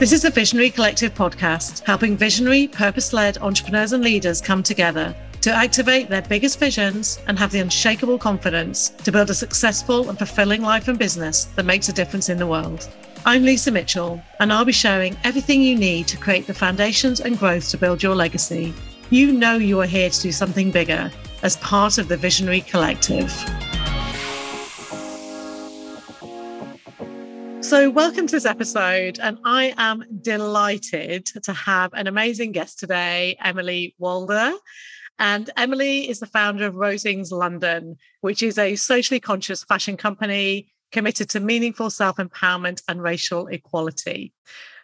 This is the Visionary Collective podcast, helping visionary, purpose led entrepreneurs and leaders come together to activate their biggest visions and have the unshakable confidence to build a successful and fulfilling life and business that makes a difference in the world. I'm Lisa Mitchell, and I'll be sharing everything you need to create the foundations and growth to build your legacy. You know you are here to do something bigger as part of the Visionary Collective. So, welcome to this episode, and I am delighted to have an amazing guest today, Emily Walder. And Emily is the founder of Roseings London, which is a socially conscious fashion company committed to meaningful self empowerment and racial equality.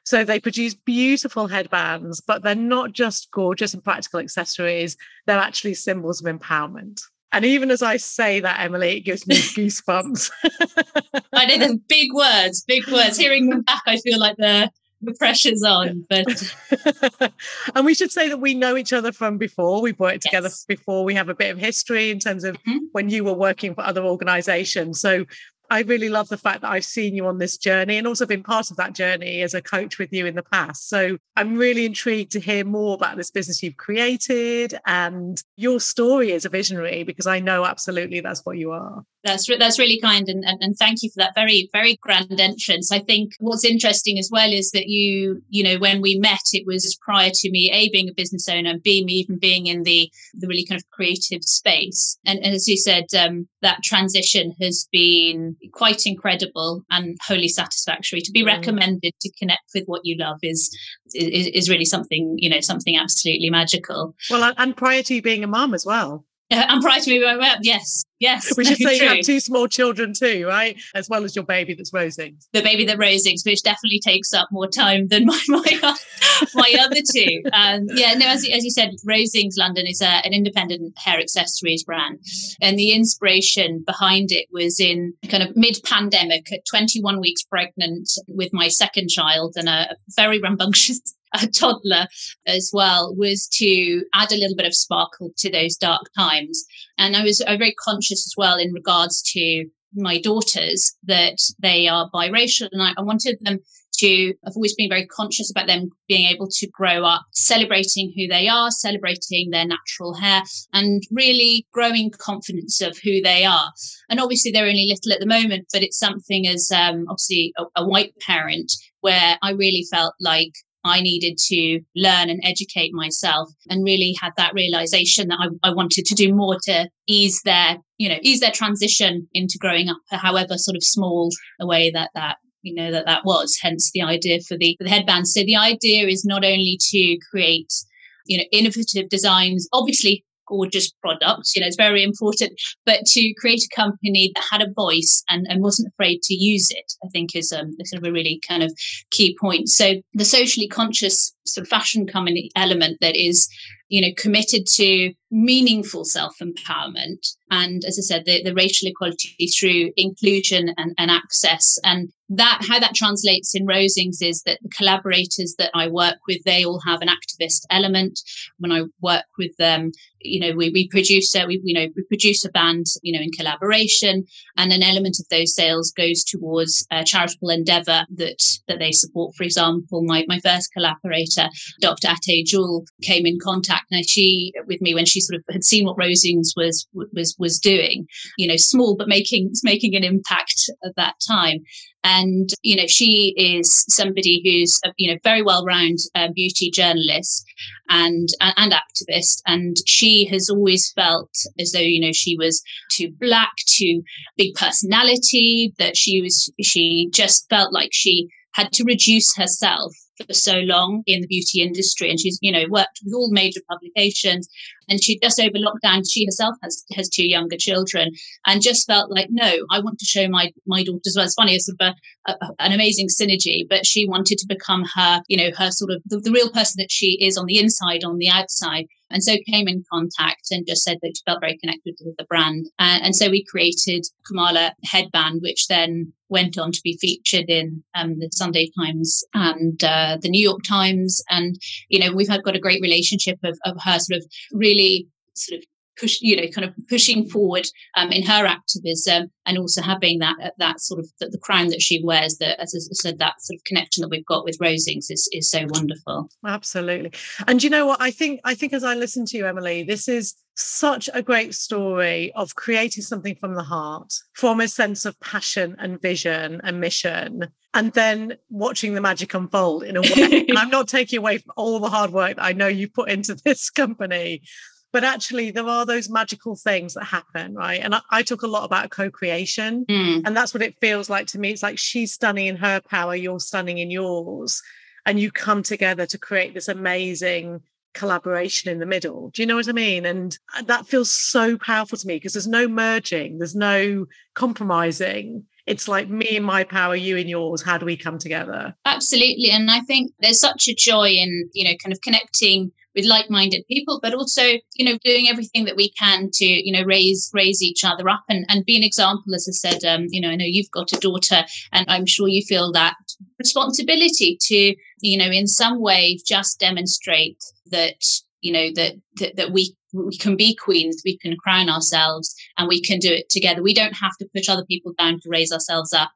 So they produce beautiful headbands, but they're not just gorgeous and practical accessories, they're actually symbols of empowerment. And even as I say that, Emily, it gives me goosebumps. I know there's big words, big words. Hearing them back, I feel like the the pressure's on. But and we should say that we know each other from before. We've worked together yes. before. We have a bit of history in terms of mm-hmm. when you were working for other organizations. So I really love the fact that I've seen you on this journey and also been part of that journey as a coach with you in the past. So I'm really intrigued to hear more about this business you've created and your story as a visionary, because I know absolutely that's what you are. That's that's really kind, and, and, and thank you for that very very grand entrance. I think what's interesting as well is that you you know when we met, it was prior to me a being a business owner, and b me even being in the the really kind of creative space. And, and as you said, um, that transition has been quite incredible and wholly satisfactory. To be mm. recommended to connect with what you love is, is is really something you know something absolutely magical. Well, and prior to you being a mom as well. Uh, and prior to me, yes, Yes. We should say true. you have two small children too, right? As well as your baby that's Roseings. The baby that Roseings, which definitely takes up more time than my my, my other two. Um, yeah, no, as, as you said, Roseings London is a, an independent hair accessories brand. And the inspiration behind it was in kind of mid pandemic at 21 weeks pregnant with my second child and a very rambunctious a toddler as well was to add a little bit of sparkle to those dark times. And I was, very conscious as well in regards to my daughters that they are biracial and I, I wanted them to I've always been very conscious about them being able to grow up celebrating who they are, celebrating their natural hair, and really growing confidence of who they are. And obviously, they're only little at the moment, but it's something as um, obviously a, a white parent where I really felt like I needed to learn and educate myself and really had that realization that I, I, wanted to do more to ease their, you know, ease their transition into growing up, however sort of small a way that that you know that that was. Hence the idea for the, for the headband. So the idea is not only to create you know innovative designs obviously gorgeous products. You know, it's very important. But to create a company that had a voice and, and wasn't afraid to use it, I think is um, sort of a really kind of key point. So the socially conscious sort of fashion company element that is, you know, committed to meaningful self empowerment. And as I said, the, the racial equality through inclusion and, and access. And that, how that translates in Roseings is that the collaborators that I work with, they all have an activist element. When I work with them, you know, we, we produce a, we, you know, we produce a band, you know, in collaboration and an element of those sales goes towards a charitable endeavor that, that they support. For example, my, my first collaborator, Dr. Ateh Jewel, came in contact. Now she, with me when she sort of had seen what Roseings was was was doing, you know, small but making making an impact at that time. And you know, she is somebody who's a, you know very well rounded uh, beauty journalist and and activist, and she has always felt as though you know she was too black, too big personality. That she was she just felt like she had to reduce herself for so long in the beauty industry. And she's you know worked with all major publications and she just over lockdown she herself has has two younger children and just felt like no i want to show my my daughters well it's funny it's sort of a, a, an amazing synergy but she wanted to become her you know her sort of the, the real person that she is on the inside on the outside and so came in contact and just said that she felt very connected with the brand. Uh, and so we created Kamala headband, which then went on to be featured in um, the Sunday Times and uh, the New York Times. And, you know, we've had got a great relationship of, of her sort of really sort of push, you know, kind of pushing forward um, in her activism, and also having that uh, that sort of the, the, crown that she wears. That, as I said, that sort of connection that we've got with Roseings is is so wonderful. Absolutely, and you know what? I think I think as I listen to you, Emily, this is such a great story of creating something from the heart, from a sense of passion and vision and mission, and then watching the magic unfold in a way. And I'm not taking away from all the hard work that I know you put into this company, but actually there are those magical things that happen right? And i, I talk a lot about co-creation mm. and that's what it feels like to me. It's like she's stunning in her power you're stunning in yours and you come together to create this amazing collaboration in the middle. Do you know what i mean? And uh, that feels so powerful to me because there's no merging there's no compromising. It's like me and my power you and yours. How do we come together? Absolutely and i think there's such a joy in you know kind of connecting with like-minded people but also you know doing everything that we can to you know raise raise each other up. And, and be an example as i said um, you know i know you've got a daughter and i'm sure you feel that responsibility to you know in some way just demonstrate that you know that that, that we we can be queens we can crown ourselves and we can do it together we don't have to push other people down to raise ourselves up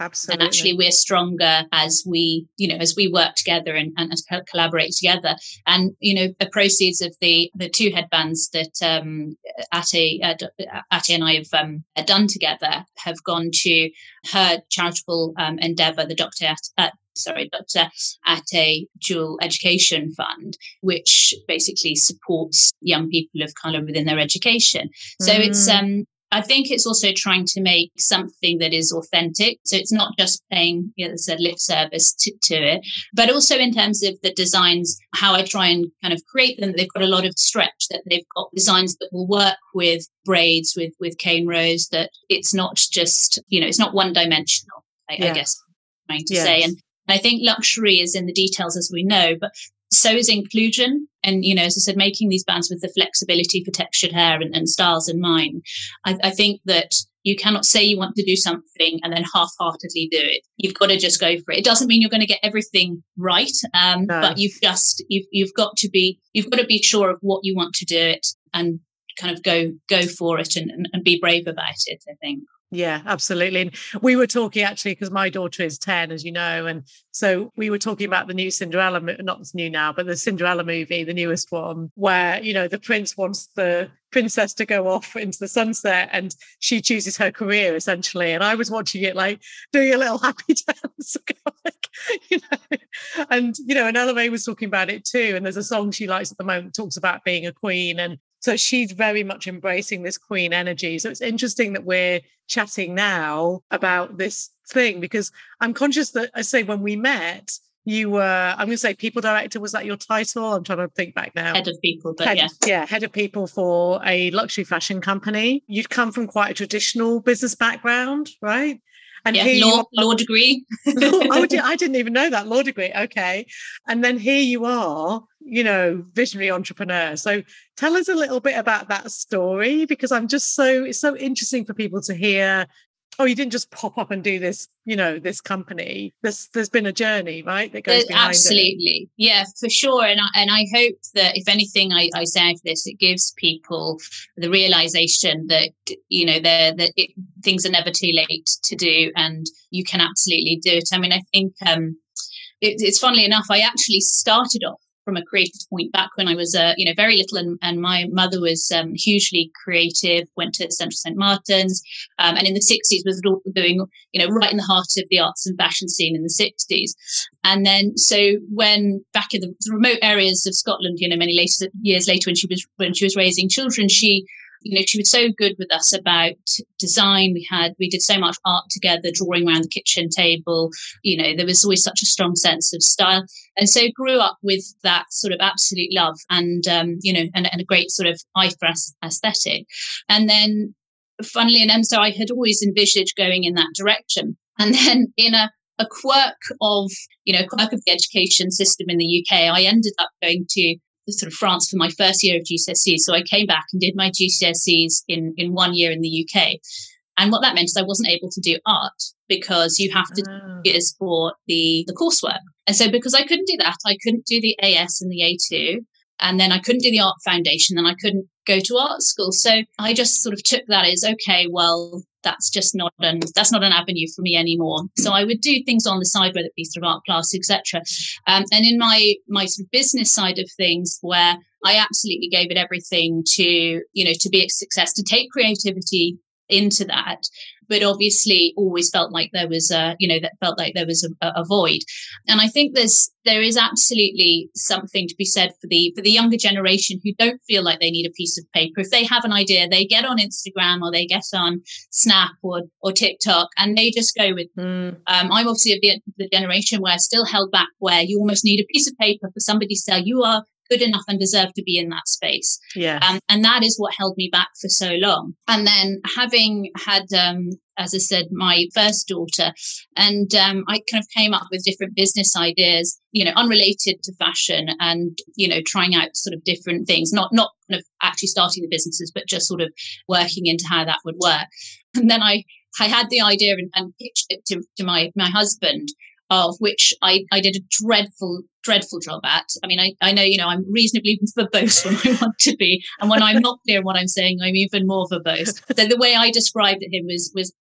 Absolutely. And actually, we're stronger as we, you know, as we work together and, and, collaborate together. And you know, the proceeds of the the two headbands that um, Ateh, uh, Ateh and I have um, done together have gone to her charitable um, endeavour, the Doctor at, at sorry, Dr. Ateh Jewel Education Fund, which basically supports young people of colour within their education. So mm. it's um I think it's also trying to make something that is authentic. So it's not just paying, you know, a lip service to, to, it, but also in terms of the designs, how I try and kind of create them. They've got a lot of stretch that they've got designs that will work with braids, with, with cane rows, that it's not just, you know, it's not one dimensional, I, I guess, trying to yes. say. And I think luxury is in the details, as we know, but so is inclusion. And, you know, as I said, making these bands with the flexibility for textured hair and, and styles in mind. I, I think that you cannot say you want to do something and then half-heartedly do it. You've got to just go for it. It doesn't mean you're going to get everything right, um, no. but you've just you've you've got to be you've got to be sure of what you want to do it and kind of go go for it and, and, and be brave about it. I think. Yeah, absolutely. And we were talking actually because my daughter is 10, as you know. And so we were talking about the new Cinderella, not new now, but the Cinderella movie, the newest one, where, you know, the prince wants the princess to go off into the sunset and she chooses her career essentially. And I was watching it like doing a little happy dance, you know. And, you know, and May was talking about it too. And there's a song she likes at the moment, talks about being a queen and so she's very much embracing this queen energy. So it's interesting that we're chatting now about this thing because I'm conscious that I say when we met, you were, I'm going to say people director. Was that your title? I'm trying to think back now. Head of people, but head, yeah. Yeah, head of people for a luxury fashion company. You'd come from quite a traditional business background, right? And yeah, law, law degree. oh, I didn't even know that law degree. Okay. And then here you are, you know, visionary entrepreneur. So tell us a little bit about that story because I'm just so, it's so interesting for people to hear oh, you didn't just pop up and do this, you know, this company. There's there's been a journey, right? That goes behind absolutely, it. yeah, for sure. And I, and I hope that if anything I, I say for this, it gives people the realization that you know that it, things are never too late to do, and you can absolutely do it. I mean, I think um, it, it's funnily enough, I actually started off from a creative point back when I was, uh, you know, very little, and, and my mother was um, hugely creative. Went to Central St Martin's, um, and in the '60s was doing, you know, right in the heart of the arts and fashion scene in the '60s. And then, so when back in the remote areas of Scotland, you know, many later years later, when she was when she was raising children, she you know, she was so good with us about design. We had, we did so much art together, drawing around the kitchen table. You know, there was always such a strong sense of style. And so grew up with that sort of absolute love and, um, you know, and, and a great sort of eye for aesthetic. And then funnily enough, so I had always envisaged going in that direction. And then in a, a quirk of, you know, quirk of the education system in the UK, I ended up going to sort of France for my first year of GCSEs. So I came back and did my GCSEs in, in one year in the UK. And what that meant is I wasn't able to do art because you have to oh. do ah. years for the, the coursework. And so because I couldn't do that, I couldn't do the AS and the A2. and then I couldn't do the art foundation, and I couldn't go to art school. So I just sort of took that as okay, well, that's just not an that's not an avenue for me anymore. So I would do things on the side, whether it be through art class, etc. Um, and in my my sort of business side of things, where I absolutely gave it everything to you know to be a success, to take creativity into that but obviously always felt like there was a you know that felt like there was a, a, void and i think there's there is absolutely something to be said for the for the younger generation who don't feel like they need a piece of paper if they have an idea they get on instagram or they get on snap or or tiktok and they just go with mm. um, i'm obviously of the, the generation where i still held back where you almost need a piece of paper for somebody to say you are good enough and deserve to be in that space. Yeah. Um, and that is what held me back for so long. And then having had, um, as I said, my first daughter, and um, I kind of came up with different business ideas, you know, unrelated to fashion, and you know, trying out sort of different things, not not kind of actually starting the businesses, but just sort of working into how that would work. And then I I had the idea and, and pitched it to, to my my husband, of which I, I did a dreadful, dreadful job at. I mean, I, I know, you know, I'm reasonably verbose when I want to be. And when I'm not clear what I'm saying, I'm even more verbose. So the way I described him was, was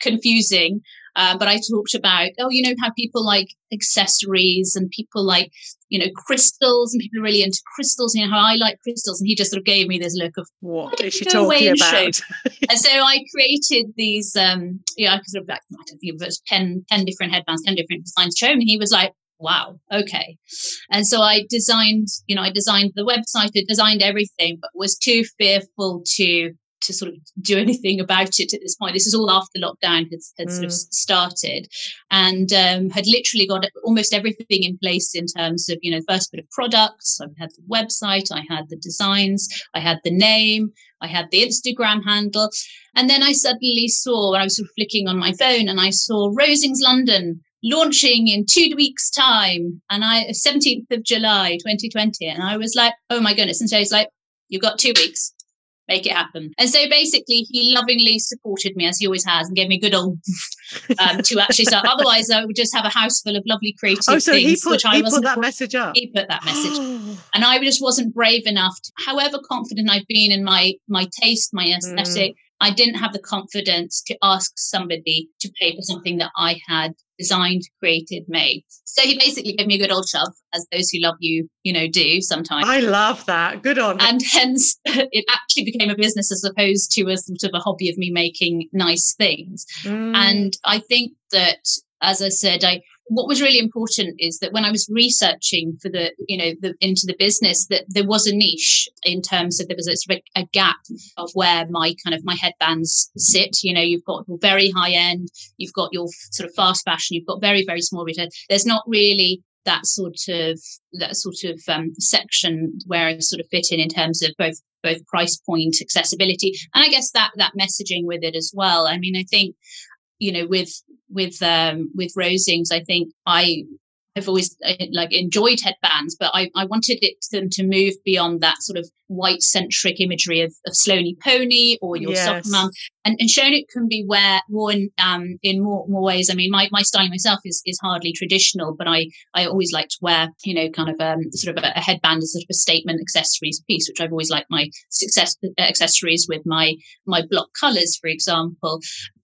confusing. Um, but I talked about, oh, you know, how people like accessories and people like, you know, crystals and people are really into crystals, you know, how I like crystals. And he just sort of gave me this look of, what, is she talking about? and so I created these, um, yeah, I sort of like, I don't think it was 10, 10 different headbands, 10 different designs shown. And he was like, wow, okay. And so I designed, you know, I designed the website, I designed everything, but was too fearful to to sort of do anything about it at this point. This is all after lockdown had, had mm. sort of mm. started and um, had literally got almost everything in place in terms of, you know, first bit of products. I had the website, I had the designs, I had the name, I had the Instagram handle. And then I suddenly saw, I was sort of flicking on my phone and I saw Roseings London launching in two weeks time and I 17th of July 2020 and I was like oh my goodness and so he's like you've got two weeks make it happen. And so basically, he lovingly supported me as he always has and gave me a good old um, to actually start. Otherwise, I would just have a house full of lovely creative oh, so things. He put, he put that message up. He put that message, and I just wasn't brave enough. To, however confident I've been in my my taste, my mm. aesthetic. Mm. I didn't have the confidence to ask somebody to pay for something that I had designed, created, made. So he basically gave me a good old shove, as those who love you, you know, do sometimes. I love that. Good on. And hence it actually became a business as opposed to a sort of a hobby of me making nice things. Mm. And I think that as I said, I what was really important is that when I was researching for the, you know, the, into the business, that there was a niche in terms of there was a, a gap of where my kind of my headbands sit. You know, you've got your very high end, you've got your sort of fast fashion, you've got very very small retail. There's not really that sort of that sort of um, section where I sort of fit in in terms of both both price point accessibility and i guess that that messaging with it as well i mean i think you know with with um with roseings i think i I've always uh, like enjoyed headbands, but I, I wanted it them to move beyond that sort of white centric imagery of, of Sloane Pony or your yes. mum and, and shown it can be wear worn um, in more, more ways. I mean, my, my styling myself is, is hardly traditional, but I, I always like to wear, you know, kind of um, sort of a, a headband as sort of a statement accessories piece, which I've always liked my success uh, accessories with my, my block colors, for example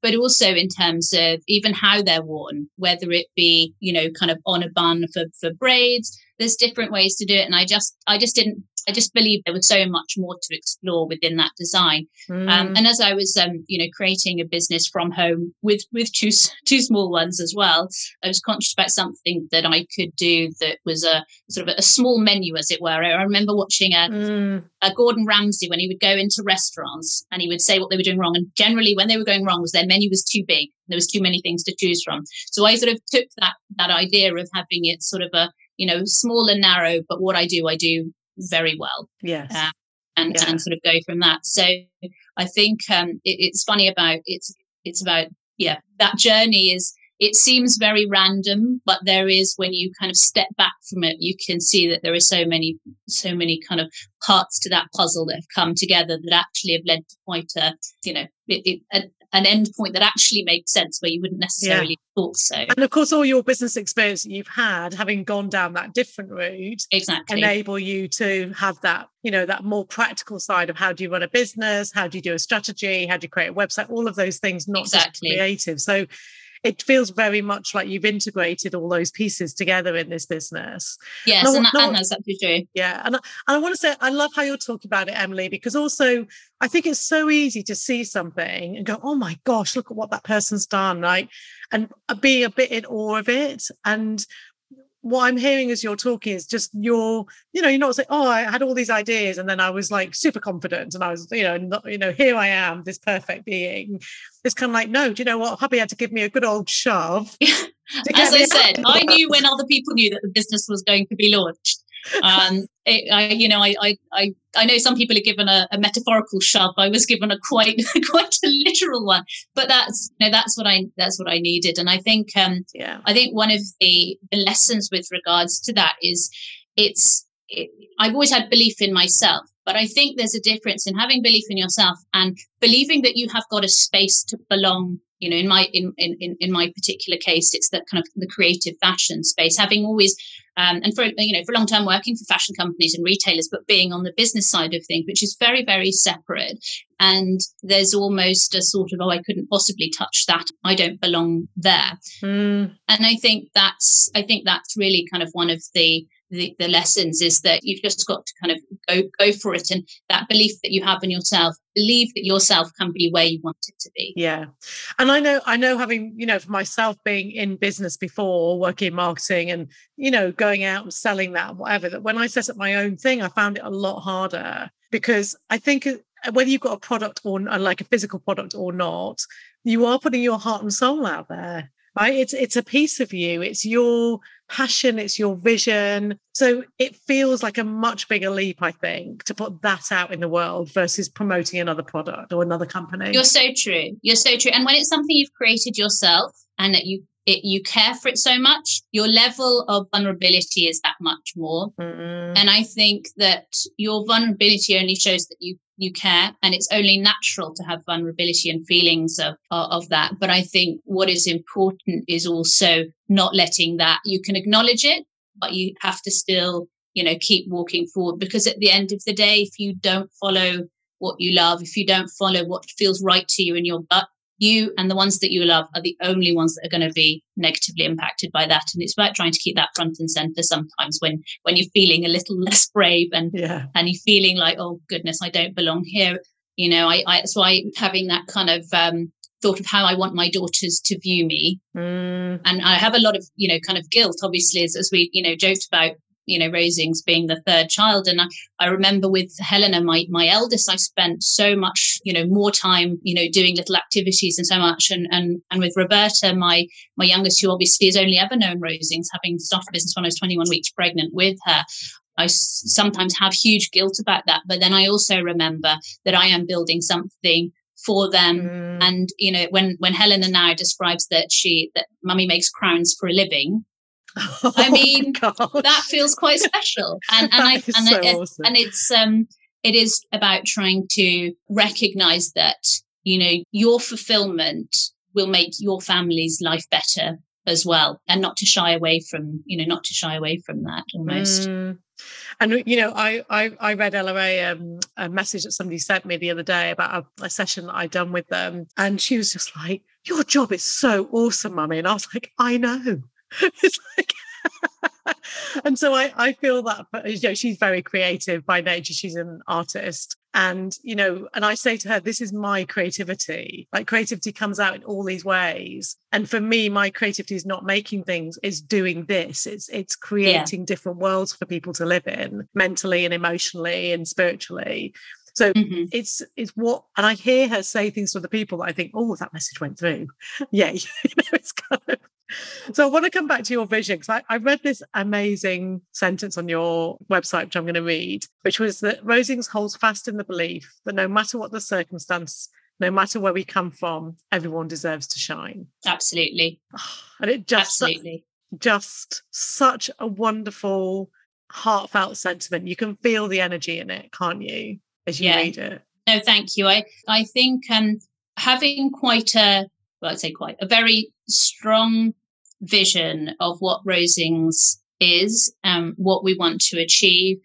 but also in terms of even how they're worn, whether it be, you know, kind of on a bun for, for braids. There's different ways to do it. And I just, I just didn't I just believe there was so much more to explore within that design. Mm. Um, and as I was, um, you know, creating a business from home with with two two small ones as well, I was conscious about something that I could do that was a sort of a, small menu, as it were. I remember watching a, mm. a Gordon Ramsay when he would go into restaurants and he would say what they were doing wrong. And generally, when they were going wrong, was their menu was too big. There was too many things to choose from. So I sort of took that that idea of having it sort of a you know small and narrow, but what I do, I do very well. Yes. Uh, and, yeah. and sort of go from that. So I think um, it, it's funny about it's it's about yeah that journey is it seems very random, but there is when you kind of step back from it, you can see that there are so many so many kind of parts to that puzzle that have come together that actually have led to quite a you know it, it, an end point that actually makes sense where you wouldn't necessarily yeah. thought so. And of course, all your business experience that you've had, having gone down that different route, exactly enable you to have that, you know, that more practical side of how do you run a business, how do you do a strategy, how do you create a website, all of those things, not exactly. just creative. So it feels very much like you've integrated all those pieces together in this business. Yes, and, and, that, and that's absolutely true. Yeah, and, and I want to say I love how you're talking about it, Emily, because also I think it's so easy to see something and go, "Oh my gosh, look at what that person's done!" Right, and be a bit in awe of it. And what I'm hearing as you're talking is just your, you know, you're not saying, oh, I had all these ideas and then I was like super confident and I was, you know, not, you know, here I am, this perfect being. It's kind of like, no, do you know what? Hubby had to give me a good old shove. As I said, I knew when other people knew that the business was going to be launched um, it, I, you know, I, I, I, know some people are given a, a, metaphorical shove. I was given a quite, quite a literal one. But that's, you know, that's what I, that's what I needed. And I think, um, yeah, I think one of the, the lessons with regards to that is, it's, it, I've always had belief in myself, but I think there's a difference in having belief in yourself and believing that you have got a space to belong you know in my in in in my particular case it's that kind of the creative fashion space having always um, and for you know for a long time working for fashion companies and retailers but being on the business side of things which is very very separate. And there's almost a sort of oh i couldn't possibly touch that. I don't belong there. Mm. and i think that's i think that's really kind of one of the the, the lessons is that you've just got to kind of go go for it. And that belief that you have in yourself believe that yourself can be where you want it to be. Yeah. And i know i know having you know for myself being in business before working in marketing and you know going out and selling that whatever that when i set up my own thing i found it a lot harder because i think uh, whether you've got a product or like a physical product or not you are putting your heart and soul out there right? It's it's a piece of you. It's your passion, it's your vision. So it feels like a much bigger leap, I think, to put that out in the world versus promoting another product or another company. You're so true. You're so true. And when it's something you've created yourself and that you it, you care for it so much, your level of vulnerability is that much more. Mm-hmm. And I think that your vulnerability only shows that you you care and it's only natural to have vulnerability and feelings of, of that but i think what is important is also not letting that you can acknowledge it but you have to still you know keep walking forward because at the end of the day if you don't follow what you love if you don't follow what feels right to you in your gut you and the ones that you love are the only ones that are going to be negatively impacted by that and it's about trying to keep that front and center sometimes when when you're feeling a little less brave and yeah. and you're feeling like oh goodness i don't belong here you know i, I that's why having that kind of um, thought of how I want my daughters to view me. Mm. And I have a lot of, you know, kind of guilt, obviously, as, as we, you know, joked about you know, Roseings being the third child. And I, I remember with Helena, my, my eldest, I spent so much, you know, more time, you know, doing little activities and so much. And, and, and with Roberta, my, my youngest, who obviously has only ever known Roseings, having started business when I was 21 weeks pregnant with her, I sometimes have huge guilt about that. But then I also remember that I am building something for them. Mm. And, you know, when, when Helena now describes that she, that mummy makes crowns for a living, Oh, I mean, that feels quite special, and and I and, so it, awesome. and it's um it is about trying to recognize that you know your fulfillment will make your family's life better as well, and not to shy away from you know not to shy away from that almost. Mm. And you know, I I, I read LRA um, a message that somebody sent me the other day about a, a session that I'd done with them, and she was just like, "Your job is so awesome, mummy," and I was like, "I know." it's like and so I, I feel that you know she's very creative by nature she's an artist. And you know and i say to her this is my creativity. Like creativity comes out in all these ways. And for me my creativity is not making things it's doing this. It's it's creating yeah. different worlds for people to live in mentally and emotionally and spiritually so mm-hmm. it's it's what, and I hear her say things to the people that I think, oh, that message went through. yeah, you know, it's kind of. So I want to come back to your vision because I, I, read this amazing sentence on your website, which I'm going to read, which was that Roseings holds fast in the belief that no matter what the circumstance, no matter where we come from, everyone deserves to shine. Absolutely. And it just absolutely just such a wonderful, heartfelt sentiment. You can feel the energy in it, can't you? As you yeah. read it. No, thank you. I I think um having quite a well i'd say quite a very strong vision of what roseings is um, what we want to achieve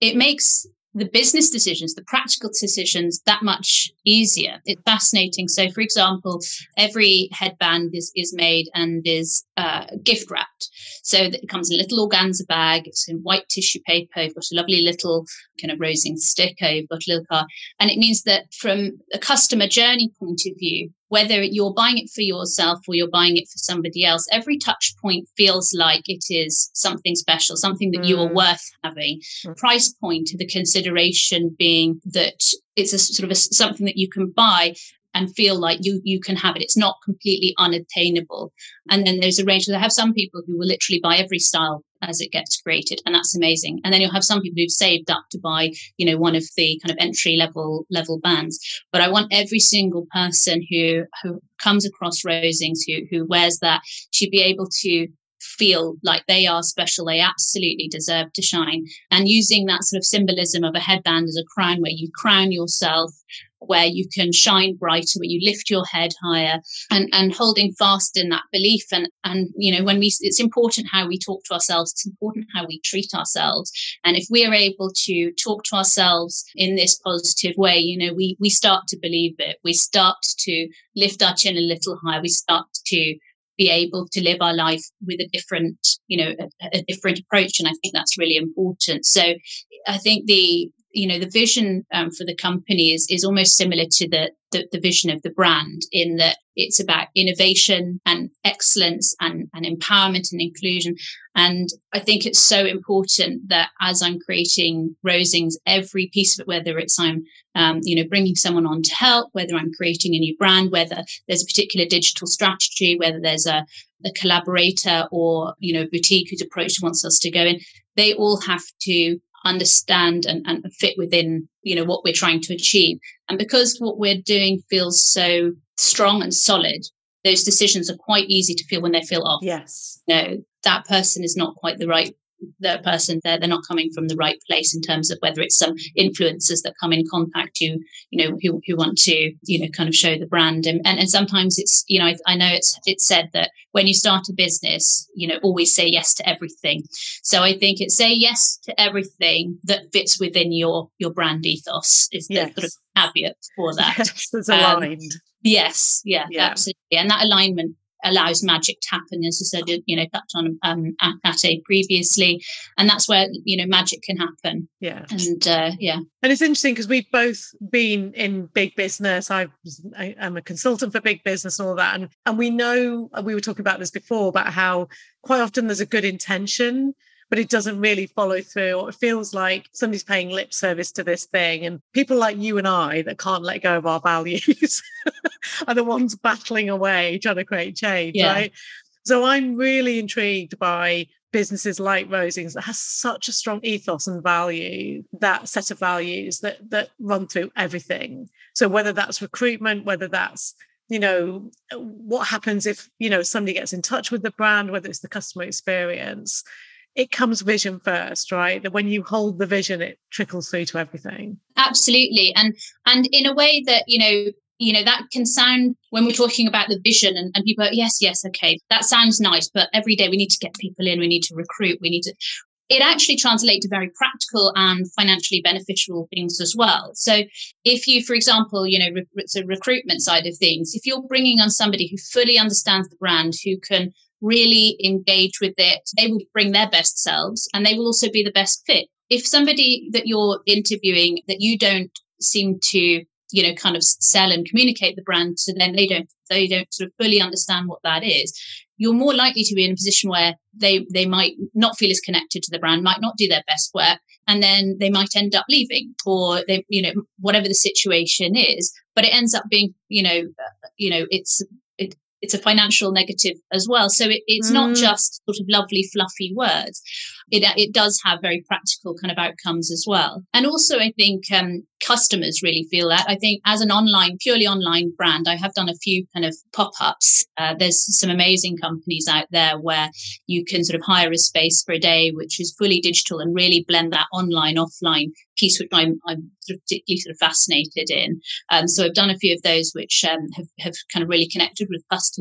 it makes the business decisions, the practical decisions, that much easier. It's fascinating. So, for example, every headband is, is made and is uh, gift wrapped. So that it comes in a little organza bag. It's in white tissue paper. You've got a lovely little kind of rosing sticker. You've got a little car. And it means that from a customer journey point of view, whether you're buying it for yourself or you're buying it for somebody else, every touch point feels like it is something special, something that mm. you are mm. worth having. Mm. Price point, the consideration being that it's a sort of a, something that you can buy and feel like you you can have it. It's not completely unattainable. And then there's a range. I have some people who will literally buy every style as it gets created, and that's amazing. And then you'll have some people who've saved up to buy, you know, one of the kind of entry level level bands. But I want every single person who who comes across Roseings who who wears that to be able to feel like they are special. They absolutely deserve to shine. And using that sort of symbolism of a headband as a crown, where you crown yourself, where you can shine brighter, where you lift your head higher, and and holding fast in that belief. And and you know when we, it's important how we talk to ourselves. It's important how we treat ourselves. And if we are able to talk to ourselves in this positive way, you know, we we start to believe it. We start to lift our chin a little higher. We start to be able to live our life with a different, you know, a, a different approach. And I think that's really important. So I think the, you know, the vision um, for the company is, is almost similar to the, the, the vision of the brand in that it's about innovation and excellence and, and empowerment and inclusion. And I think it's so important that as I'm creating Roseings, every piece of it, whether it's I'm, um, you know, bringing someone on to help, whether I'm creating a new brand, whether there's a particular digital strategy, whether there's a, a collaborator or, you know, boutique who's approached wants us to go in, they all have to understand and, and fit within you know what we're trying to achieve. And because what we're doing feels so strong and solid those decisions are quite easy to feel when they feel off. Yes. No that person is not quite the right the person there they're not coming from the right place in terms of whether it's some influencers that come in contact you you know who, who want to you know kind of show the brand. And, and and sometimes it's you know I, I know it's it's said that when you start a business you know always say yes to everything. So i think it's say yes to everything that fits within your your brand ethos is the yes. sort of caveat for that. Yes, it's aligned. um, yes yeah, yeah. absolutely. And that alignment allows magic to happen, as I said, you know, touched on um, Ateh previously, and that's where you know magic can happen. Yeah, and uh, yeah, and it's interesting because we've both been in big business. I am a consultant for big business and all that, and and we know we were talking about this before about how quite often there's a good intention but it doesn't really follow through or it feels like somebody's paying lip service to this thing and people like you and i that can't let go of our values are the ones battling away trying to create change yeah. right so i'm really intrigued by businesses like Roseings that has such a strong ethos and value, that set of values that that run through everything. So whether that's recruitment, whether that's you know what happens if you know somebody gets in touch with the brand, whether it's the customer experience, it comes vision first right? That when you hold the vision it trickles through to everything. Absolutely. And and in a way that you know you know that can sound when we're talking about the vision and, and people are, yes yes okay that sounds nice but every day we need to get people in we need to recruit we need to it actually translates to very practical and financially beneficial things as well. So, if you, for example, you know, re- a recruitment side of things, if you're bringing on somebody who fully understands the brand, who can really engage with it, they will bring their best selves and they will also be the best fit. If somebody that you're interviewing that you don't seem to you know kind of sell and communicate the brand so then they don't they don't sort of fully understand what that is you're more likely to be in a position where they they might not feel as connected to the brand might not do their best work and then they might end up leaving or they you know whatever the situation is but it ends up being you know uh, you know it's it's a financial negative as well. So it, it's mm. not just sort of lovely, fluffy words. it, it does have very practical kind of outcomes as well. And also, I think um, customers really feel that. I think as an online, purely online brand, I have done a few kind of pop ups. Uh, there's some amazing companies out there where you can sort of hire a space for a day, which is fully digital and really blend that online offline piece, which I'm, I'm sort of particularly sort of fascinated in. Um, so I've done a few of those which um, have, have kind of really connected with customers.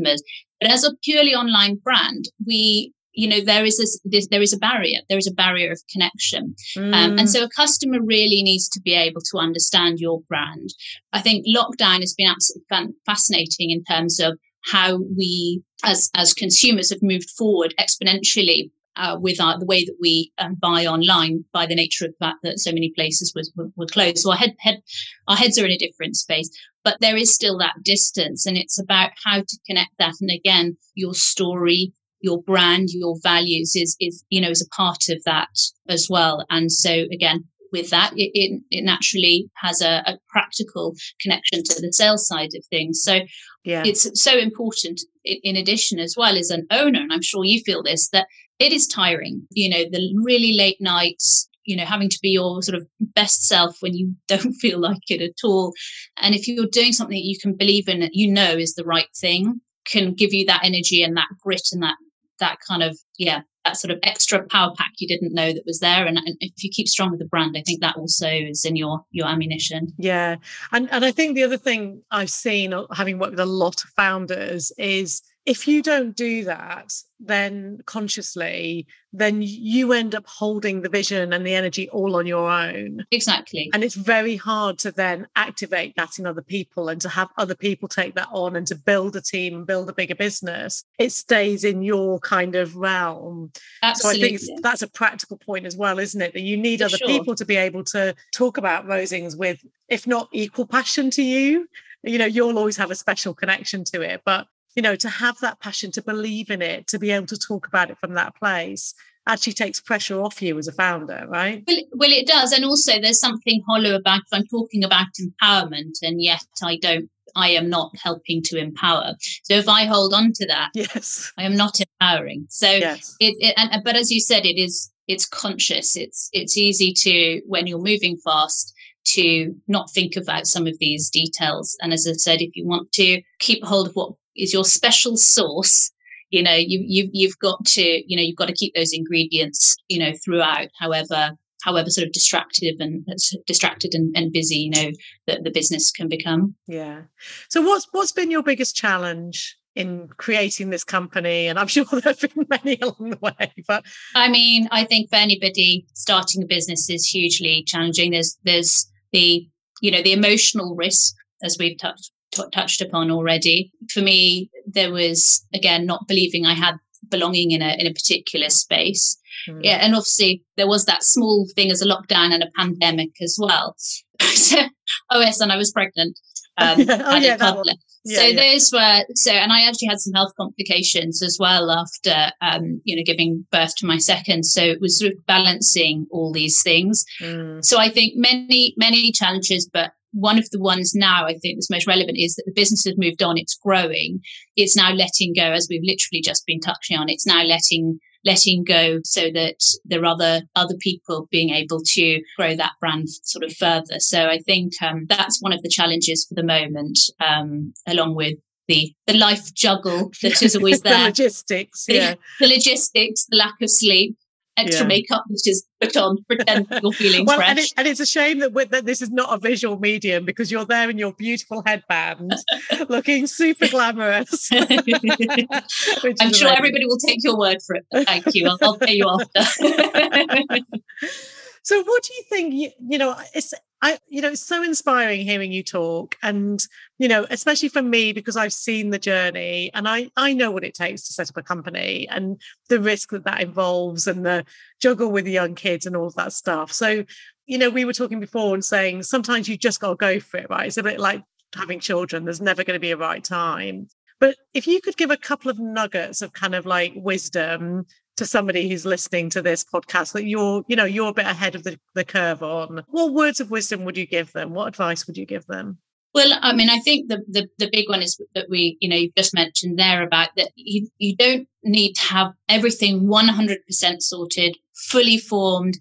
But as a purely online brand, we you know there is a this, there is a barrier there is a barrier of connection mm. um, and mm. so a customer really needs to be able to understand your brand i think lockdown has been absolutely fascinating in terms of how we as as consumers have moved forward exponentially uh, with our, the way that we um, buy online by the nature of the fact that so many places was, were, were closed. So our head, head, our heads are in a different space, but there is still that distance and it's about how to connect that. And again, your story, your brand, your values is, is, you know, is a part of that as well. And so again, with that, it, it, it naturally has a, a, practical connection to the sales side of things. So yeah. it's so important in, in addition as well as an owner, and I'm sure you feel this, that it is tiring, you know, the really late nights, you know, having to be your sort of best self when you don't feel like it at all. And if you're doing something that you can believe in that you know is the right thing, can give you that energy and that grit and that that kind of yeah that sort of extra power pack you didn't know that was there. And, and, if you keep strong with the brand i think that also is in your your ammunition. Yeah. And and i think the other thing i've seen uh, having worked with a lot of founders is if you don't do that then consciously then you end up holding the vision and the energy all on your own. Exactly. And it's very hard to then activate that in other people and to have other people take that on and to build a team and build a bigger business. It stays in your kind of realm. Absolutely. so i think that's a practical point as well isn't it? That you need For other sure. people to be able to talk about roseings with if not equal passion to you. You know you'll always have a special connection to it but you know, to have that passion, to believe in it, to be able to talk about it from that place actually takes pressure off you as a founder, right? Well, well, it does. And also, there's something hollow about if I'm talking about empowerment, and yet I don't, I am not helping to empower. So if I hold on to that, yes, I am not empowering. So yes. it, it and, but as you said, it is, it's conscious. It's, it's easy to, when you're moving fast, to not think about some of these details. And as I said, if you want to keep hold of what is your special sauce. You know you you you've got to you know you've got to keep those ingredients you know throughout however however sort of distracted and distracted and, and busy you know that the business can become. Yeah. So what's what's been your biggest challenge in creating this company? And i'm sure there have been many along the way but i mean i think for anybody starting a business is hugely challenging. There's there's the you know the emotional risk as we've touched t- touched upon already. For me, there was again not believing I had belonging in a in a particular space. Mm. Yeah, and obviously there was that small thing as a lockdown and a pandemic as well. oh yes, and I was pregnant. Um, yeah. Oh, yeah, yeah, so yeah. those were so, and I actually had some health complications as well after, um, you know, giving birth to my second. So it was sort of balancing all these things. Mm. So I think many, many challenges, but one of the ones now I think that's most relevant is that the business has moved on, it's growing, it's now letting go, as we've literally just been touching on, it's now letting letting go so that there are other other people being able to grow that brand sort of further. So I think um, that's one of the challenges for the moment, um, along with the the life juggle that is always there. the logistics, yeah. The, the, logistics, the lack of sleep, extra yeah. makeup which is put on pretend you're feeling well, fresh. And, it, and, it's a shame that, that this is not a visual medium because you're there in your beautiful headband looking super glamorous. I'm sure amazing. everybody will take your word for it. Thank you. I'll, I'll pay you after. so what do you think you, you know it's I, you know, it's so inspiring hearing you talk, and you know, especially for me because I've seen the journey, and I I know what it takes to set up a company and the risk that that involves, and the juggle with the young kids and all of that stuff. So, you know, we were talking before and saying sometimes you just got to go for it, right? It's a bit like having children. There's never going to be a right time. But if you could give a couple of nuggets of kind of like wisdom to somebody who's listening to this podcast that you're, you know, you're a bit ahead of the, the curve on, what words of wisdom would you give them? What advice would you give them? Well, I mean, I think the, the, the big one is that we, you know, you've just mentioned there about that you, you don't need to have everything 100% sorted fully formed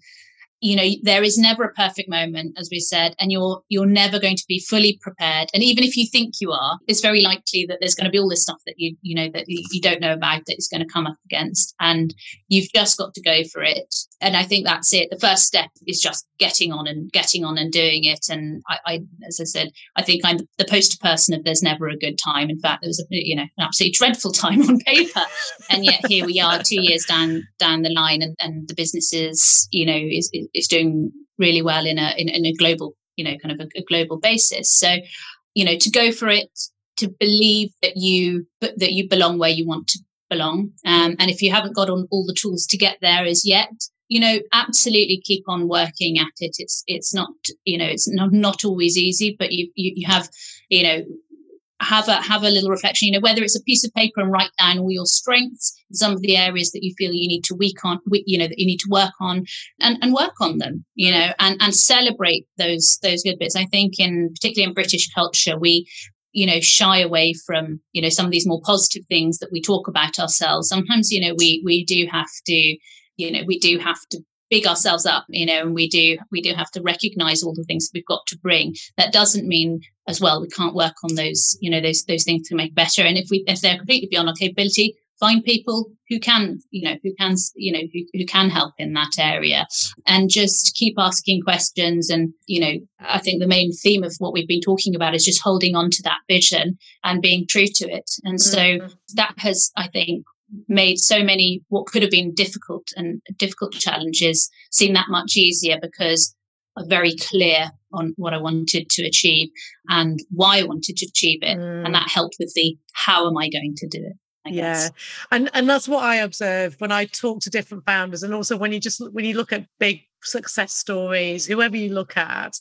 you know there is never a perfect moment as we said and you're you're never going to be fully prepared. And even if you think you are it's very likely that there's going to be all this stuff that you you know that you, don't know about that is going to come up against and you've just got to go for it. And i think that's it. The first step is just getting on and getting on and doing it. And i, I as i said i think i'm the poster person of there's never a good time. In fact there was a you know an absolutely dreadful time on paper. And yet here we are two years down down the line and, and the business is you know is, is is doing really well in a in, in a global you know kind of a, a, global basis. So you know to go for it to believe that you that you belong where you want to belong. Um, and if you haven't got on all the tools to get there as yet you know absolutely keep on working at it. It's it's not you know it's not, not always easy but you, you you have you know have a have a little reflection you know whether it's a piece of paper and write down all your strengths some of the areas that you feel you need to weak on you know that you need to work on and and work on them you know and and celebrate those those good bits. I think in particularly in british culture we you know shy away from you know some of these more positive things that we talk about ourselves. Sometimes you know we we do have to you know we do have to big ourselves up you know and we do we do have to recognize all the things we've got to bring. That doesn't mean as well we can't work on those you know those those things to make better. And if we if they're completely beyond our capability find people who can you know who can you know who, who can help in that area. And just keep asking questions. And you know i think the main theme of what we've been talking about is just holding on to that vision and being true to it. And mm-hmm. so that has i think made so many what could have been difficult and difficult challenges seem that much easier because I'm very clear on what I wanted to achieve and why I wanted to achieve it. Mm. And that helped with the how am I going to do it? I yeah guess. and and that's what i observe when i talk to different founders and also when you just when you look at big success stories whoever you look at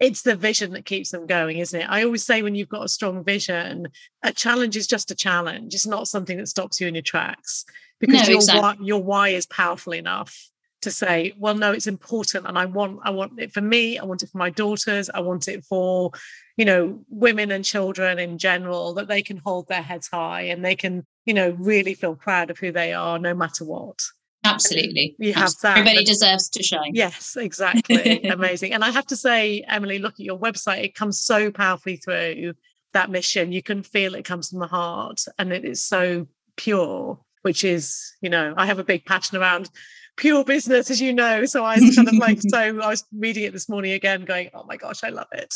it's the vision that keeps them going, isn't it? I always say when you've got a strong vision, a challenge is just a challenge. It's not something that stops you in your tracks because no, your, exactly. why, your why is powerful enough to say, well, no, it's important. And I want, I want it for me. I want it for my daughters. I want it for, you know, women and children in general, that they can hold their heads high and they can, you know, really feel proud of who they are no matter what. Absolutely. You have that. Everybody deserves to shine. Yes, exactly. Amazing. And I have to say, Emily, look at your website. It comes so powerfully through that mission. You can feel it comes from the heart and it is so pure, which is, you know, I have a big passion around pure business, as you know. So I was kind of like, so I was reading it this morning again, going, oh my gosh, I love it.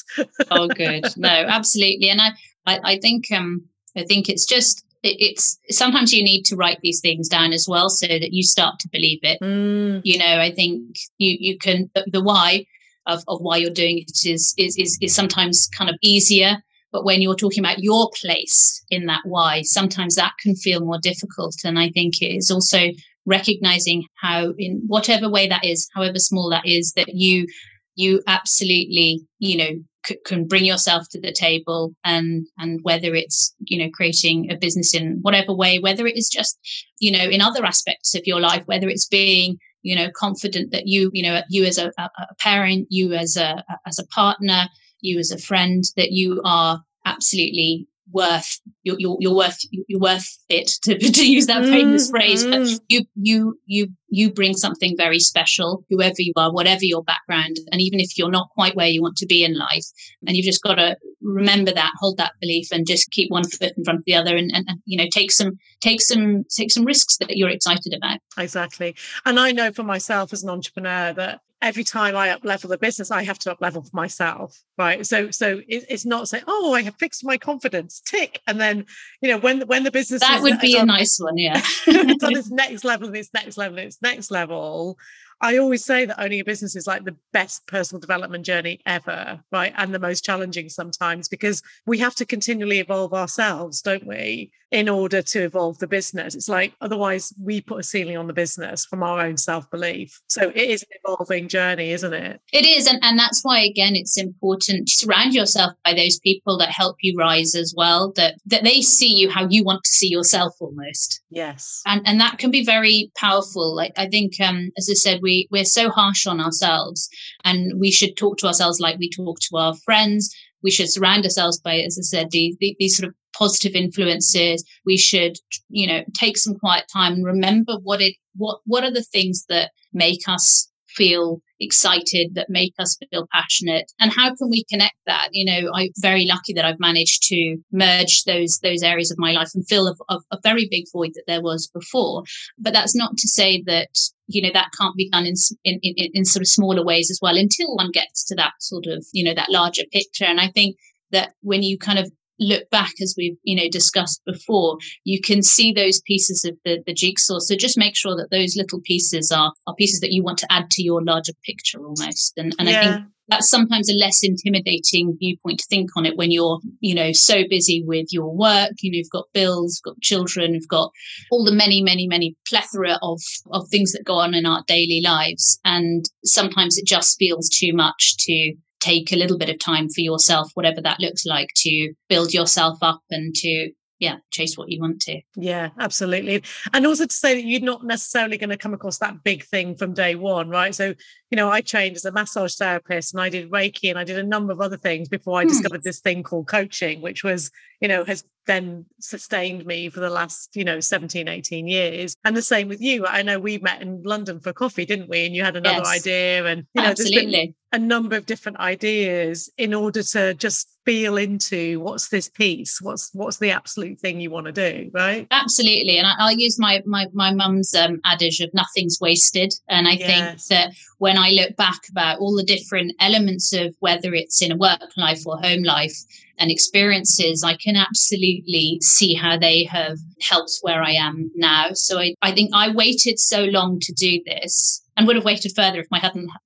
oh, good. No, absolutely. And I, I, I think, um, I think it's just it's sometimes you need to write these things down as well so that you start to believe it mm. you know i think you you can the, the why of, of why you're doing it is, is is is sometimes kind of easier but when you're talking about your place in that why sometimes that can feel more difficult and i think it is also recognizing how in whatever way that is however small that is that you you absolutely you know c- can bring yourself to the table and and whether it's you know creating a business in whatever way whether it is just you know in other aspects of your life whether it's being you know confident that you you know you as a, a parent you as a as a partner you as a friend that you are absolutely worth you're, you're, you're worth you're worth it to, to use that famous mm, phrase but mm. you you you you bring something very special whoever you are whatever your background and even if you're not quite where you want to be in life and you've just got to remember that hold that belief and just keep one foot in front of the other and, and, and you know take some take some take some risks that you're excited about exactly and i know for myself as an entrepreneur that every time I up level the business, I have to up level for myself, right? So, so it, it's not saying, "Oh, I have fixed my confidence," tick, and then you know when when the business that would be a nice one, yeah. it's on its next level, and its next level, and its next level. I always say that owning a business is like the best personal development journey ever, right? And the most challenging sometimes because we have to continually evolve ourselves, don't we? in order to evolve the business. It's like otherwise we put a ceiling on the business from our own self belief. So it is an evolving journey, isn't it? It is. And, and that's why, again, it's important to surround yourself by those people that help you rise as well, that, that they see you how you want to see yourself almost. Yes. And, and that can be very powerful. Like I think, um, as I said, we, we're so harsh on ourselves and we should talk to ourselves like we talk to our friends. We should surround ourselves by, as I said, these, these sort of positive influences. We should, you know, take some quiet time and remember what it what what are the things that make us feel excited that make us feel passionate and how can we connect that? You know i'm very lucky that i've managed to merge those those areas of my life and fill a, a, a, very big void that there was before. But that's not to say that you know that can't be done in, in in in sort of smaller ways as well until one gets to that sort of you know that larger picture. And i think that when you kind of look back as we've you know discussed before you can see those pieces of the, the jigsaw. So just make sure that those little pieces are are pieces that you want to add to your larger picture almost. And, and yeah. i think that's sometimes a less intimidating viewpoint to think on it when you're you know so busy with your work you know you've got bills got children you've got all the many many many plethora of of things that go on in our daily lives. And sometimes it just feels too much to take a little bit of time for yourself, whatever that looks like, to build yourself up and to yeah, chase what you want to. Yeah, absolutely. And also to say that you're not necessarily going to come across that big thing from day one, right? So, you know, I trained as a massage therapist and I did Reiki and I did a number of other things before I hmm. discovered this thing called coaching, which was, you know, has then sustained me for the last, you know, 17, 18 years. And the same with you. I know we met in London for coffee, didn't we? And you had another yes. idea. And, you know, Absolutely. A number of different ideas in order to just feel into what's this piece what's what's the absolute thing you want to do right absolutely and I, will use my my my mum's um, adage of nothing's wasted and i yes. think that when i look back about all the different elements of whether it's in a work life or home life and experiences, I can absolutely see how they have helped where I am now. So I, I think I waited so long to do this and would have waited further if my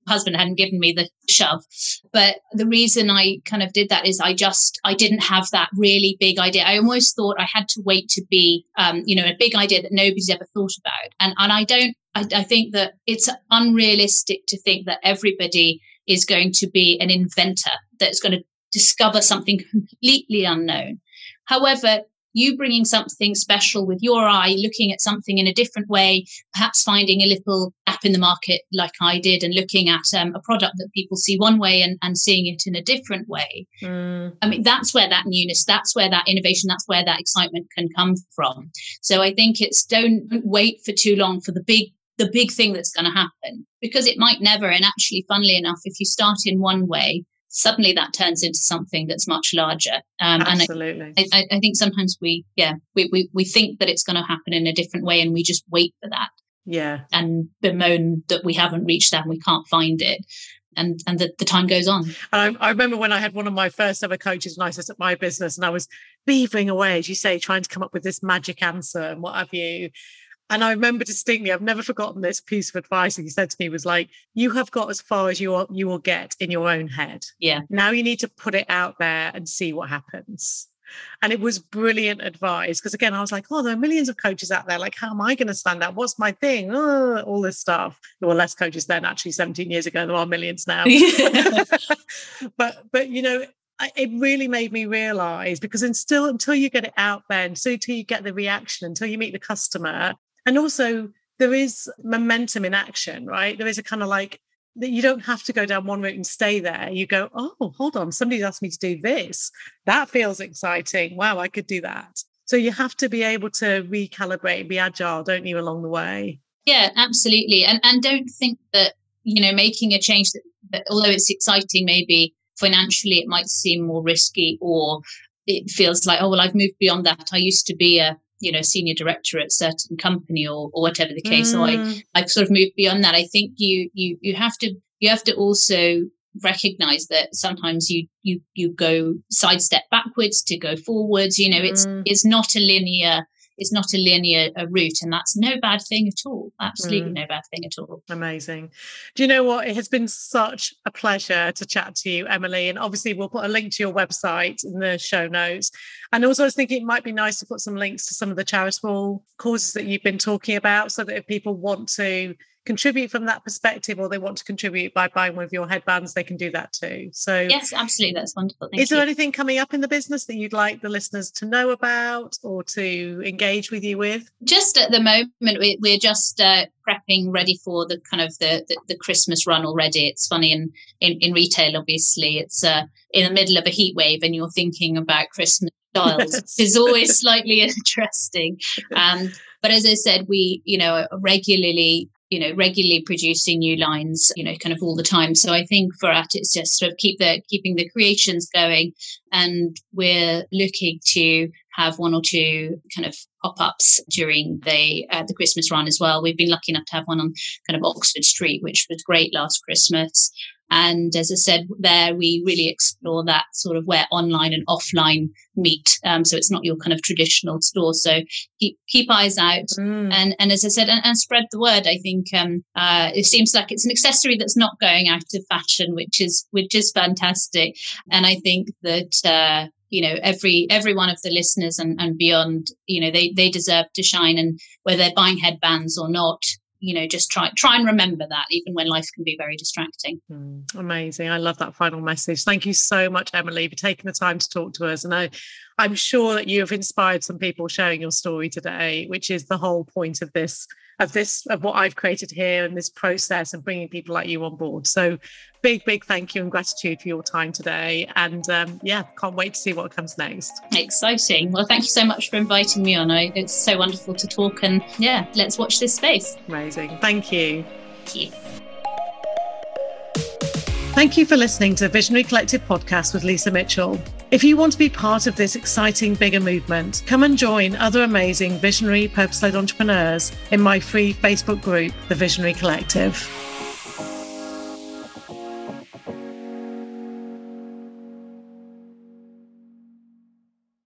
husband hadn't given me the shove. But the reason I kind of did that is I just, I didn't have that really big idea. I almost thought I had to wait to be, um, you know, a big idea that nobody's ever thought about. And, and I don't, I, I think that it's unrealistic to think that everybody is going to be an inventor that's going to discover something completely unknown. However, you bringing something special with your eye, looking at something in a different way, perhaps finding a little gap in the market like I did, and looking at um, a product that people see one way and, and seeing it in a different way. Mm. I mean, that's where that newness, that's where that innovation, that's where that excitement can come from. So I think it's don't wait for too long for the big the big thing that's going to happen because it might never. And actually, funnily enough, if you start in one way, suddenly that turns into something that's much larger. Um, Absolutely. And I, I, think sometimes we, yeah, we, we, we think that it's going to happen in a different way and we just wait for that. Yeah. And bemoan that we haven't reached that and we can't find it. And, and the, the time goes on. I, I remember when I had one of my first ever coaches when I set up my business and I was beavering away, as you say, trying to come up with this magic answer and what have you. And I remember distinctly, I've never forgotten this piece of advice that he said to me was like, you have got as far as you are, you will get in your own head. Yeah. Now you need to put it out there and see what happens. And it was brilliant advice because again, I was like, oh, there are millions of coaches out there. Like, how am I going to stand out? What's my thing? Oh, all this stuff. There were less coaches then, actually, 17 years ago. There are millions now. but but you know, it really made me realize because until until you get it out there, until you get the reaction, until you meet the customer, and also, there is momentum in action, right? There is a kind of like that you don't have to go down one route and stay there. You go, oh, hold on, somebody's asked me to do this. That feels exciting. Wow, I could do that. So you have to be able to recalibrate, and be agile, don't you, along the way? Yeah, absolutely. And and don't think that, you know, making a change that, that although it's exciting, maybe financially it might seem more risky or it feels like, oh well, I've moved beyond that. I used to be a you know senior director at certain company or, or whatever the case mm. so i i've sort of moved beyond that i think you you you have to you have to also recognize that sometimes you you you go sidestep backwards to go forwards you know it's mm. it's not a linear it's not a linear a route and that's no bad thing at all absolutely mm. no bad thing at all. Amazing. Do you know what? It has been such a pleasure to chat to you emily and obviously we'll put a link to your website in the show notes. And also i was thinking it might be nice to put some links to some of the charitable causes that you've been talking about so that if people want to contribute from that perspective or they want to contribute by buying one of your headbands, they can do that too. So, yes, absolutely. That's wonderful. Thank is there you. anything coming up in the business that you'd like the listeners to know about or to engage with you with? Just at the moment, we, we're just uh, prepping, ready for the kind of the, the, the Christmas run already. It's funny in, in, in retail, obviously, it's uh, in the middle of a heat wave and you're thinking about Christmas styles yes. is always slightly interesting. Um, but as I said, we, you know, regularly you know regularly producing new lines you know kind of all the time. So i think for us it's just sort of keep the keeping the creations going. And we're looking to have one or two kind of pop-ups during the uh, the christmas run as well. We've been lucky enough to have one on kind of oxford street which was great last christmas and as I said, there we really explore that sort of where online and offline meet. Um, so it's not your kind of traditional store. So keep keep eyes out, mm. and and as I said, and, and spread the word. I think um, uh, it seems like it's an accessory that's not going out of fashion, which is which is fantastic. And I think that. Uh, you know every every one of the listeners and, and beyond you know they they deserve to shine and whether they're buying headbands or not you know just try try and remember that even when life can be very distracting. Mm, amazing. I love that final message. Thank you so much emily for taking the time to talk to us. And i i'm sure that you have inspired some people sharing your story today which is the whole point of this of this of what I've created here and this process and bringing people like you on board. So big, big thank you and gratitude for your time today. And um, yeah, can't wait to see what comes next. Exciting. Well, thank you so much for inviting me on. It's so wonderful to talk and yeah, let's watch this space. Amazing. Thank you. Thank you. Thank you for listening to the Visionary Collective podcast with Lisa Mitchell. If you want to be part of this exciting bigger movement, come and join other amazing visionary purpose led entrepreneurs in my free Facebook group, The Visionary Collective.